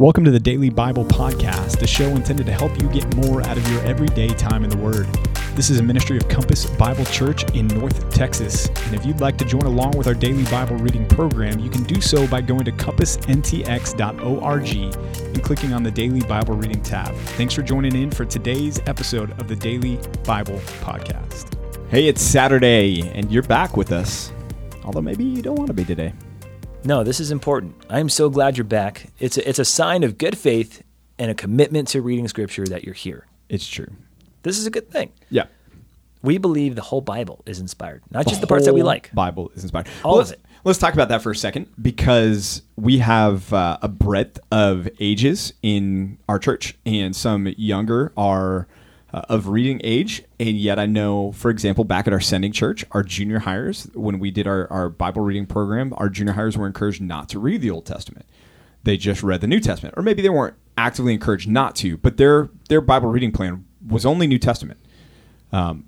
Welcome to the Daily Bible Podcast, a show intended to help you get more out of your everyday time in the Word. This is a ministry of Compass Bible Church in North Texas. And if you'd like to join along with our daily Bible reading program, you can do so by going to compassntx.org and clicking on the Daily Bible Reading tab. Thanks for joining in for today's episode of the Daily Bible Podcast. Hey, it's Saturday, and you're back with us. Although maybe you don't want to be today. No, this is important. I'm so glad you're back. It's a, it's a sign of good faith and a commitment to reading scripture that you're here. It's true. This is a good thing. Yeah. We believe the whole Bible is inspired, not just the parts that we like. Bible is inspired. All Well, of let's, it. Let's talk about that for a second because we have uh, a breadth of ages in our church, and some younger are uh, of reading age. And yet, I know, for example, back at our sending church, our junior hires, when we did our, our Bible reading program, our junior hires were encouraged not to read the Old Testament. They just read the New Testament, or maybe they weren't actively encouraged not to, but their their Bible reading plan was only New Testament. Um,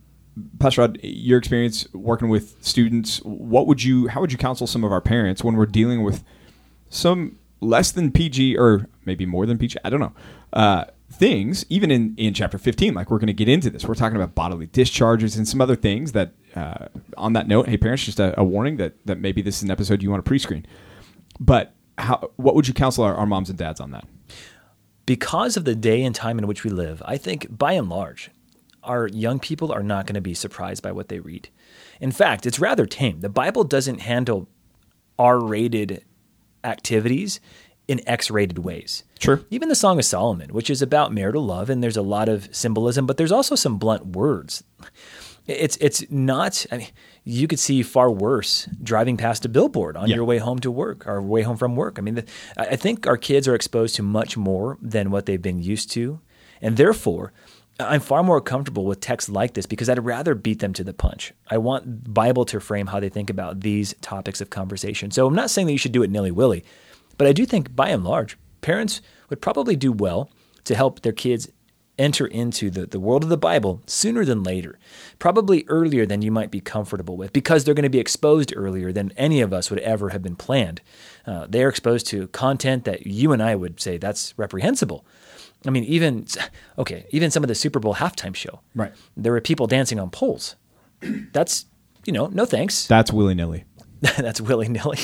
Pastor Rod, your experience working with students, what would you, how would you counsel some of our parents when we're dealing with some less than PG or maybe more than PG, I don't know, uh, things, even in, in chapter 15, like we're going to get into this. We're talking about bodily discharges and some other things that, uh, on that note, hey, parents, just a, a warning that, that maybe this is an episode you want to pre screen. But how, what would you counsel our, our moms and dads on that? Because of the day and time in which we live, I think by and large, our young people are not going to be surprised by what they read. In fact, it's rather tame. The Bible doesn't handle R rated activities in X rated ways. Sure. Even the Song of Solomon, which is about marital love, and there's a lot of symbolism, but there's also some blunt words. It's it's not. I mean, you could see far worse driving past a billboard on Yeah. your way home to work or way home from work. I mean, the, I I think our kids are exposed to much more than what they've been used to, and therefore, I'm far more comfortable with texts like this because I'd rather beat them to the punch. I want Bible to frame how they think about these topics of conversation. So I'm not saying that you should do it nilly willy, but I do think by and large, parents would probably do well to help their kids enter into the, the world of the Bible sooner than later, probably earlier than you might be comfortable with, because they're going to be exposed earlier than any of us would ever have been planned. Uh, they're exposed to content that you and I would say that's reprehensible. I mean, even okay, even some of the Super Bowl halftime show, Right. There were people dancing on poles. That's you know, no thanks. That's willy nilly. that's willy nilly.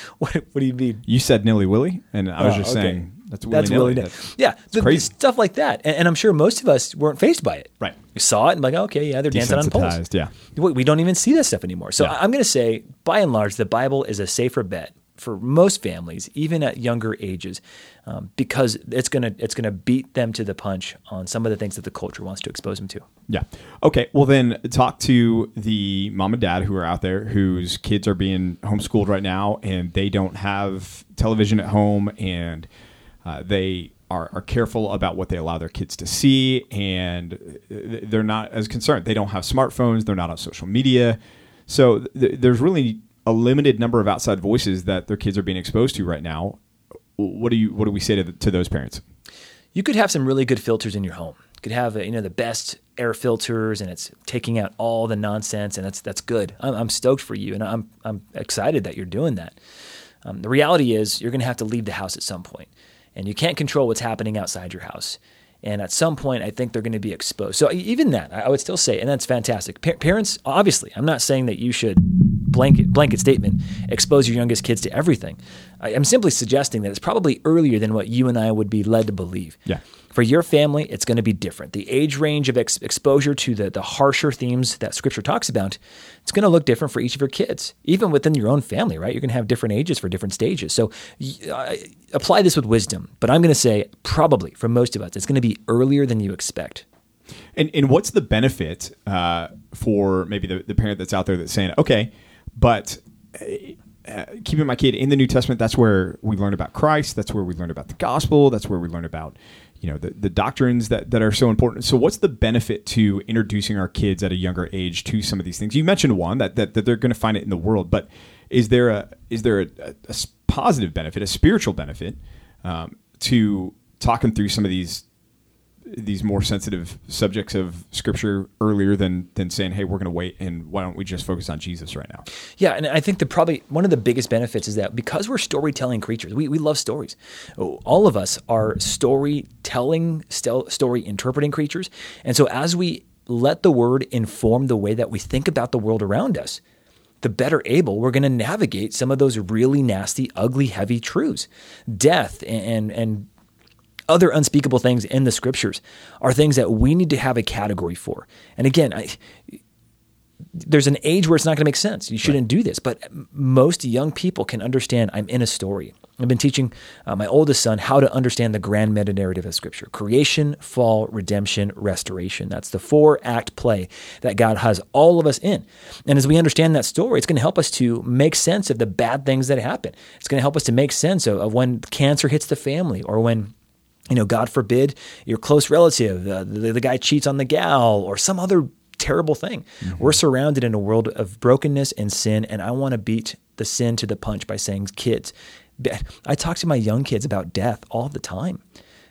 what, what do you mean? You said nilly willy, and I was Oh, just okay. saying that's willy That's nilly. willy-nilly. Yeah, the crazy. stuff like that, and, and I'm sure most of us weren't faced by it. Right. We saw it and like, okay, yeah, they're dancing on poles. Yeah. We we don't even see that stuff anymore. So Yeah. I'm going to say, by and large, the Bible is a safer bet for most families, even at younger ages, um, because it's gonna it's gonna beat them to the punch on some of the things that the culture wants to expose them to. Yeah. Okay. Well, then talk to the mom and dad who are out there whose kids are being homeschooled right now and they don't have television at home and uh, they are, are careful about what they allow their kids to see and uh, they're not as concerned. They don't have smartphones, they're not on social media. So th- there's really a limited number of outside voices that their kids are being exposed to right now. What do you what do we say to, the, to those parents? you could have some really good filters in your home. You could have uh, you know the best air filters, and it's taking out all the nonsense, and that's that's good. I'm, I'm stoked for you, and I'm I'm excited that you're doing that. Um, the reality is, you're going to have to leave the house at some point, and you can't control what's happening outside your house. And at some point, I think they're going to be exposed. So even that, I would still say, and that's fantastic. Pa- parents, obviously, I'm not saying that you should blanket blanket statement expose your youngest kids to everything. I, I'm simply suggesting that it's probably earlier than what you and I would be led to believe. Yeah. For your family, it's going to be different. The age range of ex- exposure to the, the harsher themes that Scripture talks about, it's going to look different for each of your kids. Even within your own family, right? You're going to have different ages for different stages. So I- apply this with wisdom. But I'm going to say, probably for most of us, it's going to be earlier than you expect. And and what's the benefit uh, for maybe the, the parent that's out there that's saying, okay, but uh, keeping my kid in the New Testament, that's where we learn about Christ. That's where we learn about the gospel. That's where we learn about you know the, the doctrines that, that are so important. So what's the benefit to introducing our kids at a younger age to some of these things? You mentioned one that that, that they're going to find it in the world, but is there a is there a, a- a positive benefit, a spiritual benefit um, to talking through some of these these more sensitive subjects of scripture earlier than than saying, "Hey, we're going to wait and why don't we just focus on Jesus right now?" Yeah, and I think the probably one of the biggest benefits is that because we're storytelling creatures, we, we love stories. All of us are storytelling, story interpreting creatures, and so as we let the word inform the way that we think about the world around us, the better able we're going to navigate some of those really nasty, ugly, heavy truths. Death and and other unspeakable things in the scriptures are things that we need to have a category for. And again, I, there's an age where it's not going to make sense. You shouldn't right. do this. But most young people can understand I'm in a story. I've been teaching uh, my oldest son how to understand the grand meta narrative of Scripture creation, fall, redemption, restoration. That's the four act play that God has all of us in. And as we understand that story, it's going to help us to make sense of the bad things that happen. It's going to help us to make sense of, of when cancer hits the family or when you know, God forbid, your close relative, uh, the, the guy cheats on the gal, or some other terrible thing. Mm-hmm. We're surrounded in a world of brokenness and sin, and I want to beat the sin to the punch by saying, kids, I talk to my young kids about death all the time.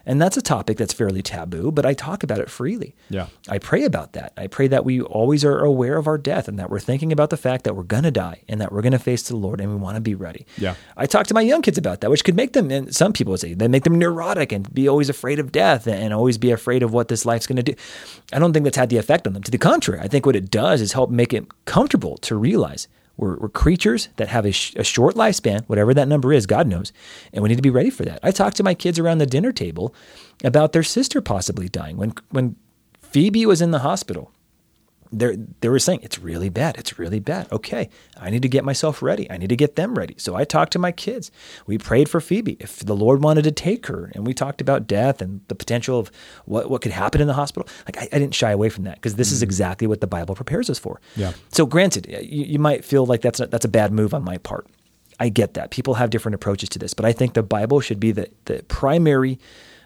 And that's a topic that's fairly taboo, but I talk about it freely. Yeah. I pray about that. I pray that we always are aware of our death and that we're thinking about the fact that we're going to die and that we're going to face the Lord and we want to be ready. Yeah. I talk to my young kids about that, which could make them, and some people say, they make them neurotic and be always afraid of death and always be afraid of what this life's going to do. I don't think that's had the effect on them. To the contrary, I think what it does is help make it comfortable to realize we're, we're creatures that have a, sh- a, short lifespan, whatever that number is, God knows, and we need to be ready for that. I talked to my kids around the dinner table about their sister possibly dying. When when Phoebe was in the hospital, they they were saying it's really bad. It's really bad. Okay, I need to get myself ready. I need to get them ready. So I talked to my kids. We prayed for Phoebe if the Lord wanted to take her, and we talked about death and the potential of what what could happen in the hospital. Like I, I didn't shy away from that because this mm-hmm. is exactly what the Bible prepares us for. Yeah. So granted, you, you might feel like that's a, that's a bad move on my part. I get that. People have different approaches to this, but I think the Bible should be the the primary.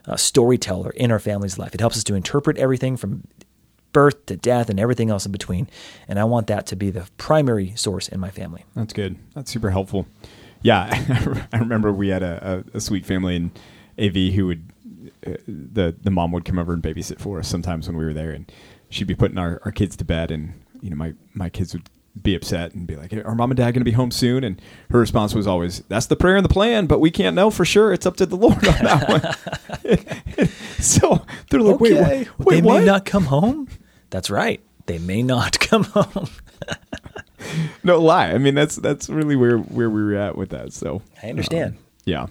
Uh, storyteller in our family's life. It helps us to interpret everything from birth to death and everything else in between. And I want that to be the primary source in my family. That's good. That's super helpful. Yeah, I remember we had a, a, a sweet family in AV who would uh, the the mom would come over and babysit for us sometimes when we were there, and she'd be putting our, our kids to bed, and you know my my kids would be upset and be like, "Are mom and dad going to be home soon?" And her response was always, "That's the prayer and the plan, but we can't know for sure. It's up to the Lord on that one." so they're like, okay. "Wait, wait, they what? may not come home." That's right. They may not come home. no lie. I mean, that's that's really where where we were at with that. So I understand. Um, yeah.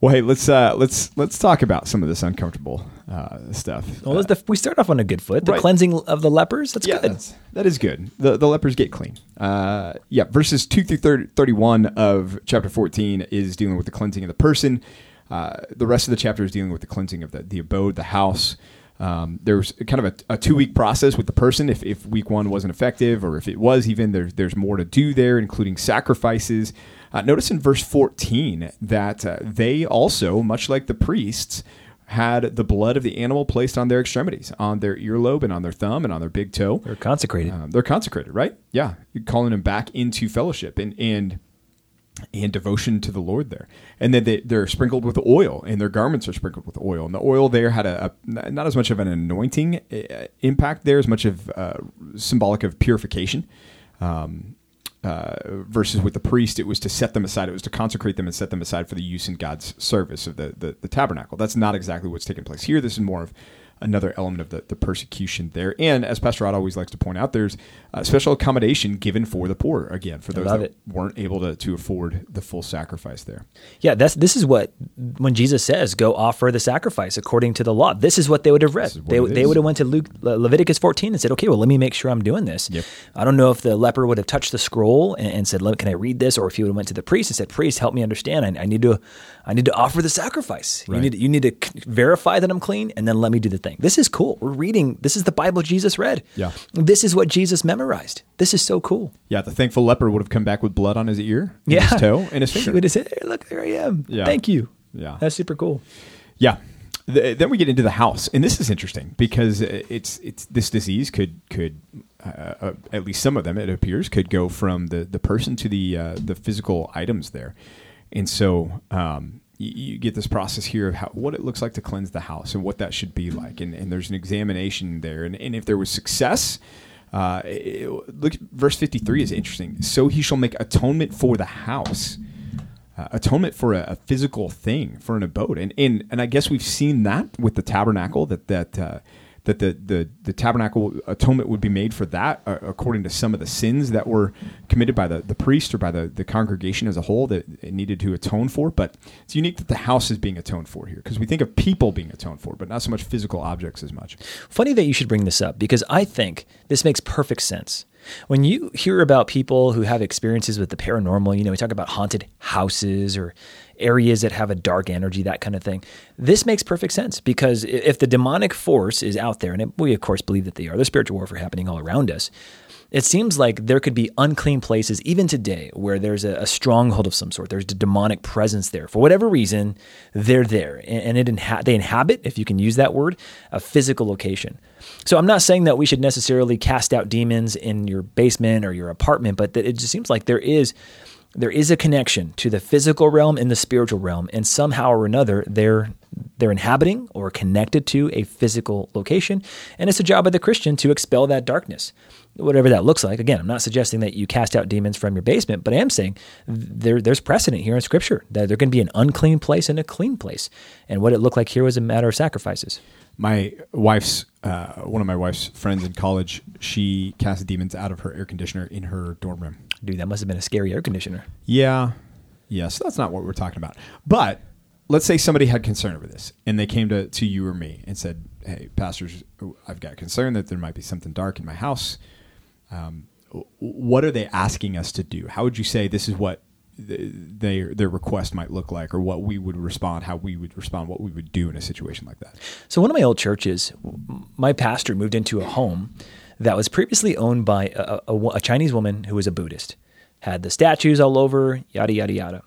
Well, hey, let's uh, let's let's talk about some of this uncomfortable uh, stuff. Well, uh, the, we start off on a good foot. The right. cleansing of the lepers. That's yeah, good. That's, that is good. The the lepers get clean. Uh, yeah, verses two through 30, 31 of chapter fourteen is dealing with the cleansing of the person. Uh, the rest of the chapter is dealing with the cleansing of the, the abode, the house. Um, there's kind of a, a, two week process with the person. If, if week one wasn't effective, or if it was even, there, there's more to do there, including sacrifices. Uh, notice in verse 14 that uh, they also, much like the priests, had the blood of the animal placed on their extremities, on their earlobe and on their thumb and on their big toe. They're consecrated. Um, they're consecrated, right? Yeah, You're calling them back into fellowship and and and devotion to the Lord there. And then they, they're sprinkled with oil, and their garments are sprinkled with oil. And the oil there had a, a not as much of an anointing uh, impact there, as much of uh, symbolic of purification. Um, uh, versus with the priest, it was to set them aside. It was to consecrate them and set them aside for the use in God's service of the, the, the tabernacle. That's not exactly what's taking place here. This is more of another element of the, the persecution there. And as Pastor Rod always likes to point out, there's a special accommodation given for the poor, again, for those that it. weren't able to, to afford the full sacrifice there. Yeah, that's this is what, when Jesus says, go offer the sacrifice according to the law, this is what they would have read. They, they would have went to Luke, Leviticus 14 and said, okay, well, let me make sure I'm doing this. Yep. I don't know if the leper would have touched the scroll and, and said, can I read this? Or if he would have went to the priest and said, priest, help me understand. I, I need to I need to offer the sacrifice. Right. You need you need to verify that I'm clean, and then let me do the thing. This is cool. We're reading. This is the Bible Jesus read. Yeah. This is what Jesus memorized. This is so cool. Yeah. The thankful leper would have come back with blood on his ear, yeah, his toe, and his finger. He would have said, hey, "Look, there I am. Yeah. Thank you." Yeah. That's super cool. Yeah. then we get into the house, and this is interesting because it's it's this disease could could uh, uh, at least some of them it appears could go from the the person to the uh, the physical items there. And so um, you, get this process here of how, what it looks like to cleanse the house and what that should be like. And, and there's an examination there. And, and if there was success, uh, it- look, verse 53 is interesting. So he shall make atonement for the house. Uh, atonement for a, a physical thing, for an abode, and, and and I guess we've seen that with the tabernacle that that uh, that the, the the tabernacle atonement would be made for that, uh, according to some of the sins that were committed by the, the priest or by the, the congregation as a whole that it needed to atone for. But it's unique that the house is being atoned for here because we think of people being atoned for, but not so much physical objects as much. Funny that you should bring this up because I think this makes perfect sense. When you hear about people who have experiences with the paranormal, you know, we talk about haunted houses or areas that have a dark energy, that kind of thing. This makes perfect sense because if the demonic force is out there, and it, we of course believe that they are, there's spiritual warfare happening all around us. It seems like there could be unclean places even today where there's a, a stronghold of some sort. There's a demonic presence there. For whatever reason, they're there. And, and it inha- they inhabit, if you can use that word, a physical location. So I'm not saying that we should necessarily cast out demons in your basement or your apartment, but that it just seems like there is there is a connection to the physical realm and the spiritual realm, and somehow or another they're they're inhabiting or connected to a physical location, and it's a job of the Christian to expel that darkness, whatever that looks like. Again, I'm not suggesting that you cast out demons from your basement, but I am saying there, there's precedent here in Scripture that there can be an unclean place and a clean place, and what it looked like here was a matter of sacrifices. My wife's uh, one of my wife's friends in college, she cast demons out of her air conditioner in her dorm room. Dude, that must have been a scary air conditioner. Yeah. Yes, that's not what we're talking about. But let's say somebody had concern over this and they came to, to you or me and said, Hey, pastors, I've got concern that there might be something dark in my house. Um, what are they asking us to do? How would you say this is what th- their their request might look like, or what we would respond, how we would respond, what we would do in a situation like that? So, one of my old churches, my pastor moved into a home that was previously owned by a, a, a Chinese woman who was a Buddhist, had the statues all over, yada, yada, yada.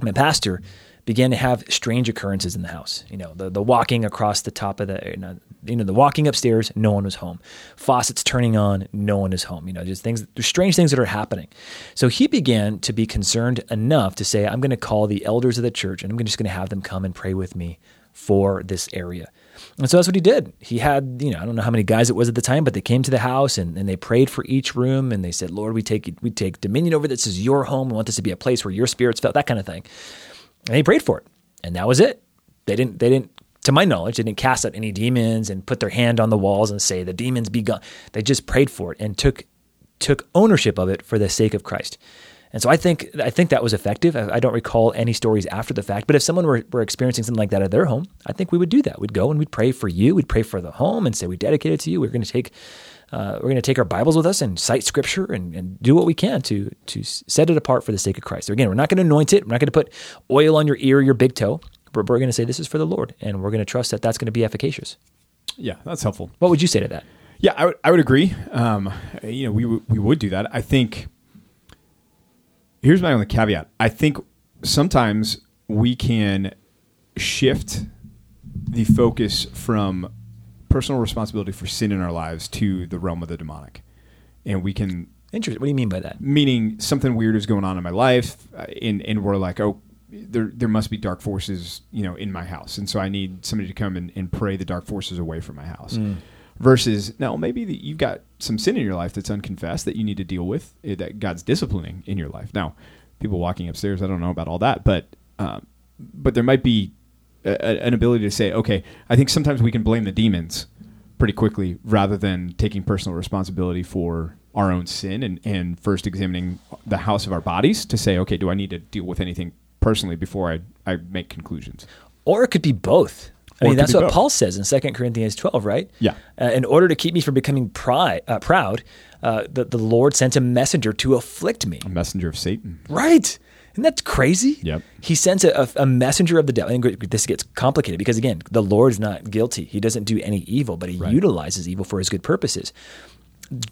My pastor began to have strange occurrences in the house. You know, the, the walking across the top of the, you know, you know, the walking upstairs, no one was home. Faucets turning on, no one is home. You know, just things, there's strange things that are happening. So he began to be concerned enough to say, I'm going to call the elders of the church and I'm just going to have them come and pray with me for this area. And so that's what he did. He had, you know, I don't know how many guys it was at the time, but they came to the house and, and they prayed for each room and they said, Lord, we take we take dominion over this. This is your home. We want this to be a place where your spirits felt, that kind of thing. And they prayed for it. And that was it. They didn't they didn't to my knowledge, they didn't cast out any demons and put their hand on the walls and say, the demons be gone. They just prayed for it and took took ownership of it for the sake of Christ. And so I think I think that was effective. I, I don't recall any stories after the fact, but if someone were, were experiencing something like that at their home, I think we would do that. We'd go and we'd pray for you. We'd pray for the home and say we dedicate it to you. We're going to take uh, we're going to take our Bibles with us and cite Scripture and, and do what we can to to set it apart for the sake of Christ. So again, we're not going to anoint it. We're not going to put oil on your ear, or your big toe. But we're going to say this is for the Lord, and we're going to trust that that's going to be efficacious. Yeah, that's helpful. What would you say to that? Yeah, I would, I would agree. Um, you know, we w- we would do that. I think. Here's my only caveat. I think sometimes we can shift the focus from personal responsibility for sin in our lives to the realm of the demonic, and we can Interesting. What do you mean by that? meaning something weird is going on in my life, uh, and and we're like, oh, there there must be dark forces, you know, in my house, and so I need somebody to come and, and pray the dark forces away from my house. Versus, no, maybe that you've got some sin in your life that's unconfessed that you need to deal with, eh, that God's disciplining in your life. Now, people walking upstairs, I don't know about all that, but um, but there might be a- an ability to say, okay, I think sometimes we can blame the demons pretty quickly rather than taking personal responsibility for our own sin and, and first examining the house of our bodies to say, okay, do I need to deal with anything personally before I, I make conclusions? Or it could be both. I mean, that's what both. Paul says in 2 Corinthians 12, right? Yeah. Uh, in order to keep me from becoming pri- uh, proud, uh, the, the Lord sent a messenger to afflict me. A messenger of Satan. Right. Isn't that crazy? Yep. He sends a, a, a messenger of the devil. And this gets complicated because, again, the Lord's not guilty. He doesn't do any evil, but he Right. utilizes evil for his good purposes.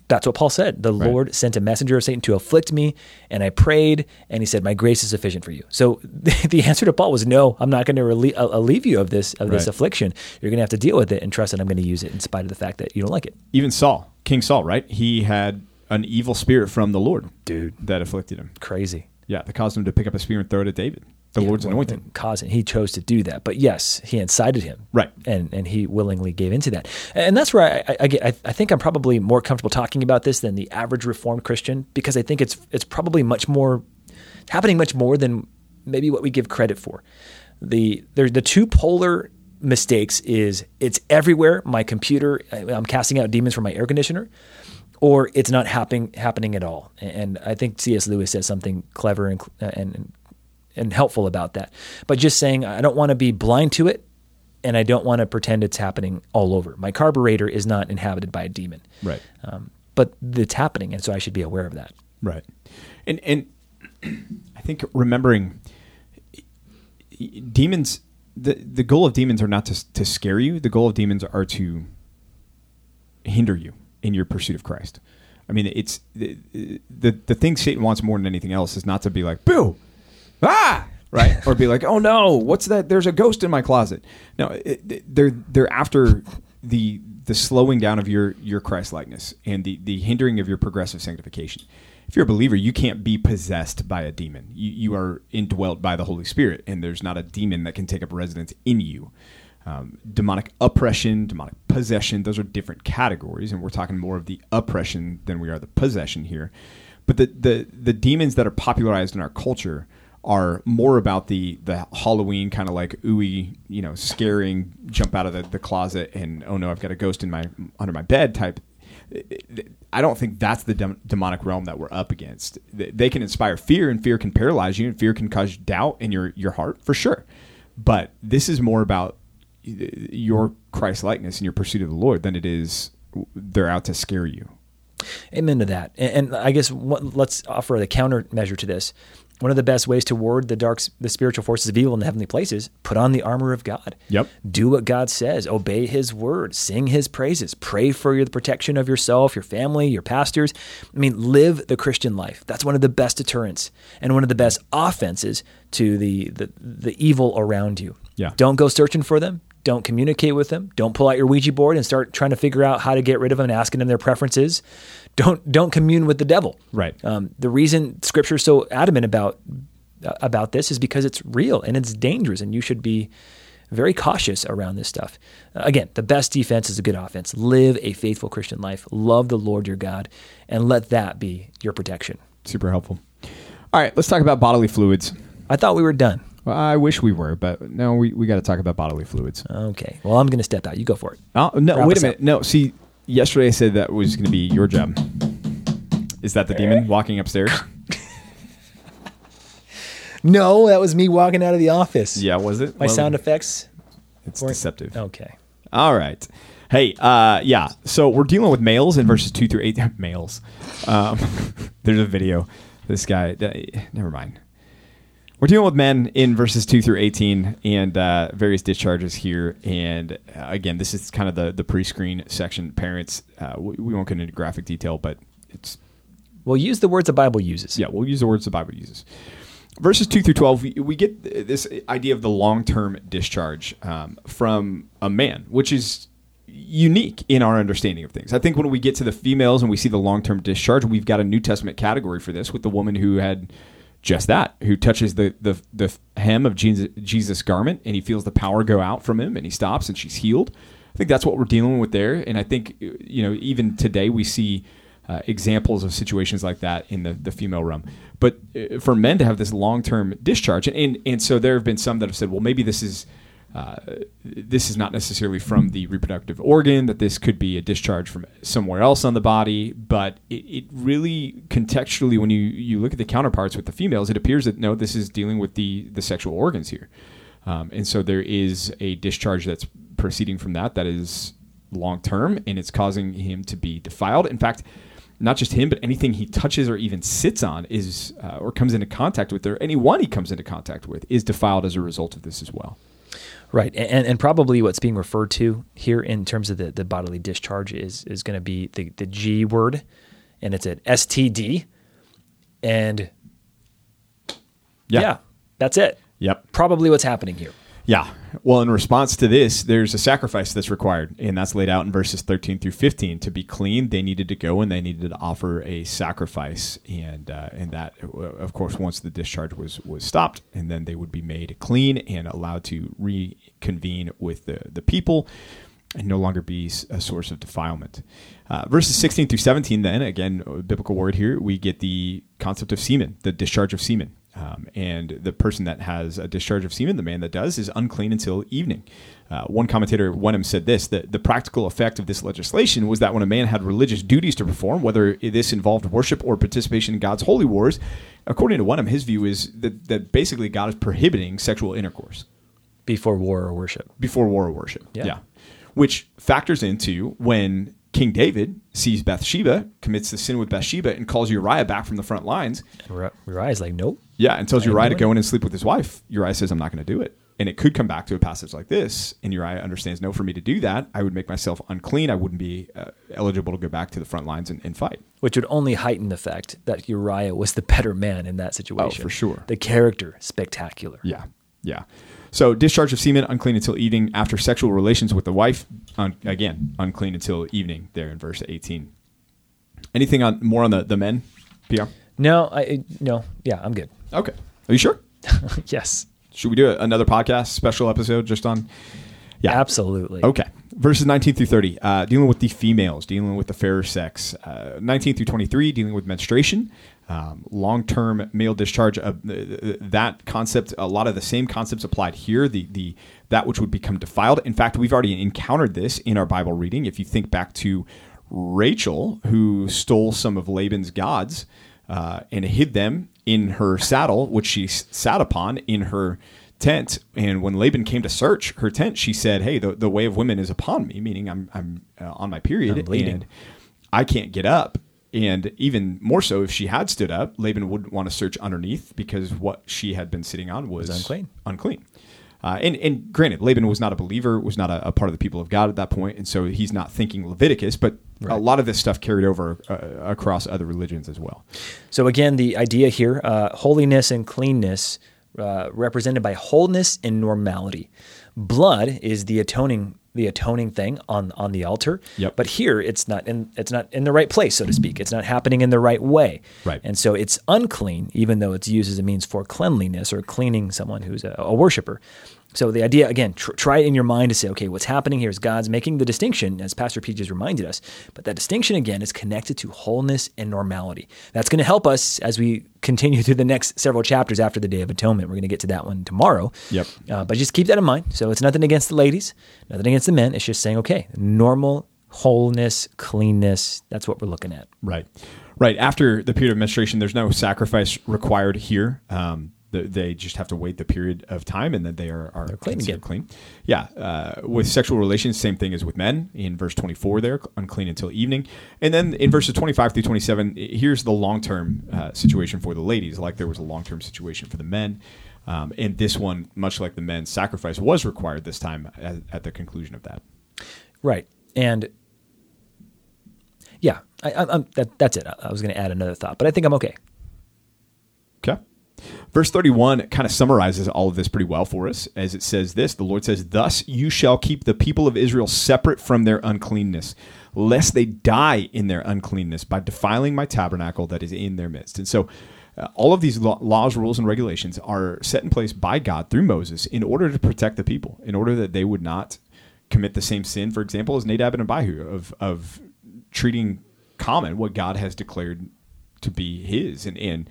That's what Paul said. The Lord sent a messenger of Satan to afflict me, and I prayed, and he said, "My grace is sufficient for you." So the answer to Paul was, "No, I'm not going to relie- uh, relieve you of this of this Right. affliction. You're going to have to deal with it and trust that I'm going to use it in spite of the fact that you don't like it." Even Saul, King Saul, right? He had an evil spirit from the Lord, Dude. that afflicted him. Crazy. Yeah, that caused him to pick up a spear and throw it at David. The Yeah, Lord's anointing. causing. He chose to do that, but yes, he incited him, Right. And and he willingly gave into that, and that's where I, I, I get. I, I think I'm probably more comfortable talking about this than the average Reformed Christian because I think it's it's probably much more happening much more than maybe what we give credit for. The there's the two polar mistakes is it's everywhere. My computer, I'm casting out demons from my air conditioner, or it's not happening happening at all. And I think C.S. Lewis says something clever and and and helpful about that. But just saying, I don't want to be blind to it, and I don't want to pretend it's happening all over. My carburetor is not inhabited by a demon, Right. Um, but it's happening, and so I should be aware of that. Right. And and I think remembering demons the the goal of demons are not to to scare you. The goal of demons are to hinder you in your pursuit of Christ. I mean, it's the the, the thing Satan wants more than anything else is not to be like boo, ah, right, or be like, oh no, what's that? There's a ghost in my closet. No, it, they're they're after the the slowing down of your your Christ likeness and the the hindering of your progressive sanctification. If you're a believer, you can't be possessed by a demon. You you are indwelt by the Holy Spirit, and there's not a demon that can take up residence in you. Um, demonic oppression, demonic possession, those are different categories, and we're talking more of the oppression than we are the possession here. But the, the, the demons that are popularized in our culture are more about the, the Halloween kind of like ooey, you know, scaring, jump out of the, the closet and oh no, I've got a ghost in my under my bed type. I don't think that's the dem- demonic realm that we're up against. They can inspire fear, and fear can paralyze you, and fear can cause doubt in your your heart for sure. But this is more about your Christ likeness and your pursuit of the Lord than it is they're out to scare you. Amen to that. And, and I guess what, let's offer the countermeasure to this. One of the best ways to ward the dark, the spiritual forces of evil in the heavenly places, put on the armor of God. Yep. Do what God says. Obey His word. Sing His praises. Pray for the protection of yourself, your family, your pastors. I mean, live the Christian life. That's one of the best deterrents and one of the best offenses to the the, the evil around you. Yeah. Don't go searching for them. Don't communicate with them. Don't pull out your Ouija board and start trying to figure out how to get rid of them and asking them their preferences. Don't don't commune with the devil. Right. Um, the reason Scripture is so adamant about uh, about this is because it's real and it's dangerous, and you should be very cautious around this stuff. Uh, again, the best defense is a good offense. Live a faithful Christian life. Love the Lord your God, and let that be your protection. Super helpful. All right, let's talk about bodily fluids. I thought we were done. Well, I wish we were, but no, we, we got to talk about bodily fluids. Okay. Well, I'm going to step out. You go for it. Oh, no, Wrap wait a minute. up. No, see, yesterday I said that was going to be your job. Is that the demon walking upstairs? No, that was me walking out of the office. yeah, was it? My Well, sound effects. It's weren't- deceptive. Okay. All right. Hey, uh, yeah. So we're dealing with males in verses two through eight. males. Um, there's a video. This guy. never mind. We're dealing with men in verses two through eighteen and uh, various discharges here. And uh, again, this is kind of the the pre-screen section. Parents, uh, we, we won't get into graphic detail, but it's Well, use the words the Bible uses. yeah, we'll use the words the Bible uses. Verses 2 through 12, we, we get this idea of the long term discharge um, from a man, which is unique in our understanding of things. I think when we get to the females and we see the long term discharge, we've got a New Testament category for this with the woman who had just that, who touches the, the, the hem of Jesus, Jesus' garment and he feels the power go out from him and he stops and she's healed. I think that's what we're dealing with there. And I think, you know, even today we see uh, examples of situations like that in the, the female realm. But uh, for men to have this long term discharge, and, and so there have been some that have said, well, maybe this is this is not necessarily from the reproductive organ, that this could be a discharge from somewhere else on the body. But it, it really contextually, when you, you look at the counterparts with the females, it appears that no, this is dealing with the, the sexual organs here. Um, and so there is a discharge that's proceeding from that that is long term, and it's causing him to be defiled. In fact, not just him, but anything he touches or even sits on is, uh, or comes into contact with, or anyone he comes into contact with, is defiled as a result of this as well. Right, and, and probably what's being referred to here in terms of the, the bodily discharge is is going to be the, the G word, and it's an STD, and yeah. that's it. Yep. Probably what's happening here. Yeah. Well, in response to this, there's a sacrifice that's required, and that's laid out in verses 13 through 15. To be clean, they needed to go and they needed to offer a sacrifice, and uh, and that, of course, once the discharge was was stopped, and then they would be made clean and allowed to reconvene with the the people, and no longer be a source of defilement. Uh, verses 16 through 17, then again, biblical word here, we get the concept of semen, the discharge of semen. Um, and the person that has a discharge of semen, the man that does, is unclean until evening. Uh, one commentator, Wenham, said this that the practical effect of this legislation was that when a man had religious duties to perform, whether this involved worship or participation in God's holy wars, according to Wenham, his view is that, that basically God is prohibiting sexual intercourse. Before war or worship. Before war or worship. Yeah. yeah. Which factors into when King David sees Bathsheba, commits the sin with Bathsheba, and calls Uriah back from the front lines. Uriah's like, nope. Yeah, and tells Uriah to go in and sleep with his wife. Uriah says, I'm not going to do it. And it could come back to a passage like this, and Uriah understands, no, for me to do that, I would make myself unclean. I wouldn't be uh, eligible to go back to the front lines and, and fight. Which would only heighten the fact that Uriah was the better man in that situation. Oh, for sure. The character, spectacular. Yeah, yeah. So discharge of semen, unclean until evening. After sexual relations with the wife, un- again, unclean until evening. There in verse 18. Anything on more on the the men, PR? No, I no, yeah, I'm good. Okay. Are you sure? yes, Should we do a, another podcast special episode just on? Yeah. absolutely. Okay. Verses 19 through 30, uh, dealing with the females, dealing with the fairer sex. Uh, 19 through 23, dealing with menstruation, um, long term male discharge. Of uh, that concept, a lot of the same concepts applied here. The the that which would become defiled. In fact, we've already encountered this in our Bible reading. If you think back to Rachel, who stole some of Laban's gods uh, and hid them in her saddle, which she sat upon in her tent. And when Laban came to search her tent, she said, "Hey, the, the way of women is upon me, meaning I'm I'm uh, on my period I'm bleeding. and I can't get up." And even more so, if she had stood up, Laban wouldn't want to search underneath because what she had been sitting on was, unclean. Unclean. Uh, and, and granted, Laban was not a believer, was not a, a part of the people of God at that point, and so he's not thinking Leviticus. But a lot of this stuff carried over uh, across other religions as well. So again, the idea here, uh, holiness and cleanness, uh, represented by wholeness and normality. Blood is the atoning the atoning thing on on the altar. Yep. But here it's not in it's not in the right place, so to speak. It's not happening in the right way. Right. And so it's unclean, even though it's used as a means for cleanliness or cleaning someone who's a, a worshiper. So the idea again, tr- try it in your mind to say, okay, what's happening here is God's making the distinction, as Pastor Pete just reminded us. But that distinction again is connected to wholeness and normality. That's going to help us as we continue through the next several chapters after the Day of Atonement. We're going to get to that one tomorrow. Yep. Uh, but just keep that in mind. So it's nothing against the ladies, nothing against the men. It's just saying, okay, normal wholeness, cleanness. That's what we're looking at. Right. Right. After the period of menstruation, there's no sacrifice required here. Um, the, they just have to wait the period of time and then they are, are clean again. clean. Yeah. Uh, with sexual relations, same thing as with men in verse 24 there, unclean until evening. And then in verses 25 through 27, here's the long term uh, situation for the ladies, like there was a long term situation for the men. Um, and this one, much like the men's sacrifice, was required this time at, at the conclusion of that. Right. And yeah, I, I, I'm, that, that's it. I, was going to add another thought, but I think I'm. Okay. Verse 31 kind of summarizes all of this pretty well for us as it says this The Lord says, Thus you shall keep the people of Israel separate from their uncleanness, lest they die in their uncleanness by defiling my tabernacle that is in their midst. And so, uh, all of these laws, rules, and regulations are set in place by God through Moses in order to protect the people, in order that they would not commit the same sin, for example, as Nadab and Abihu, of, of treating common what God has declared to be his and, and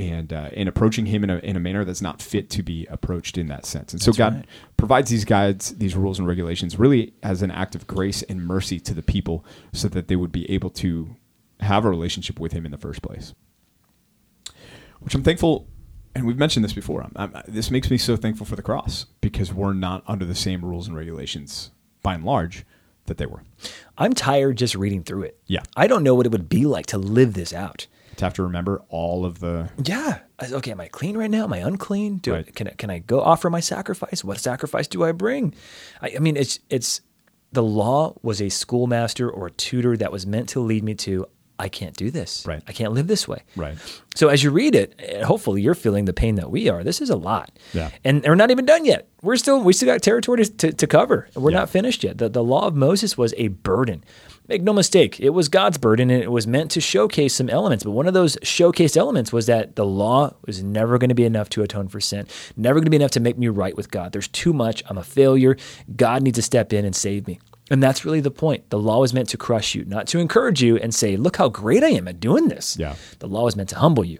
and uh, and approaching him in a, in a manner that's not fit to be approached in that sense. And so God right. provides these guides, these rules and regulations, really as an act of grace and mercy to the people, so that they would be able to have a relationship with Him in the first place. Which I'm thankful, and we've mentioned this before. I'm, I'm, this makes me so thankful for the cross because we're not under the same rules and regulations, by and large, that they were. I'm tired just reading through it. Yeah. I don't know what it would be like to live this out. To have to remember all of the Yeah. Okay. Am I clean right now? Am I unclean? Do I, can I, can I go offer my sacrifice? What sacrifice do I bring? I, I mean, it's it's the law was a schoolmaster or a tutor that was meant to lead me to. I can't do this. Right. I can't live this way. Right. So as you read it, eh, hopefully you're feeling the pain that we are. This is a lot. Yeah. And we're not even done yet. We're still we still got territory to, to, to cover. We're Yeah. not finished yet. The, the law of Moses was a burden. Make no mistake, it was God's burden and it was meant to showcase some elements. But one of those showcased elements was that the law was never going to be enough to atone for sin, never going to be enough to make me right with God. There's too much. I'm a failure. God needs to step in and save me. And that's really the point. The law was meant to crush you, not to encourage you and say, look how great I am at doing this. Yeah. The law was meant to humble you.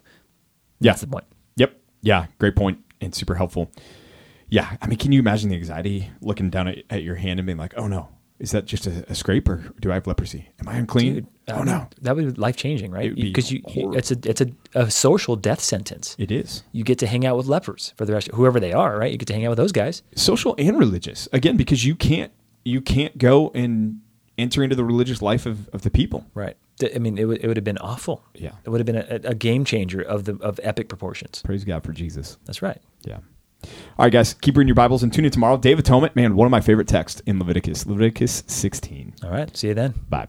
Yeah. That's the point. Yep. Yeah. Great point and super helpful. Yeah. I mean, can you imagine the anxiety looking down at, at your hand and being like, oh no, is that just a, a scrape or do I have leprosy? Am I unclean? Dude, oh um, no. That would be life changing, right? Because you, you, it's a it's a, a social death sentence. It is. You get to hang out with lepers for the rest, of whoever they are, right? You get to hang out with those guys. Social and religious. Again, because you can't you can't go and enter into the religious life of, of the people. Right. I mean, it would it would have been awful. Yeah. It would have been a, a game changer of the of epic proportions. Praise God for Jesus. That's right. Yeah. All right, guys, keep reading your Bibles and tune in tomorrow. Day of Atonement, man, one of my favorite texts in Leviticus, Leviticus 16. All right. See you then. Bye.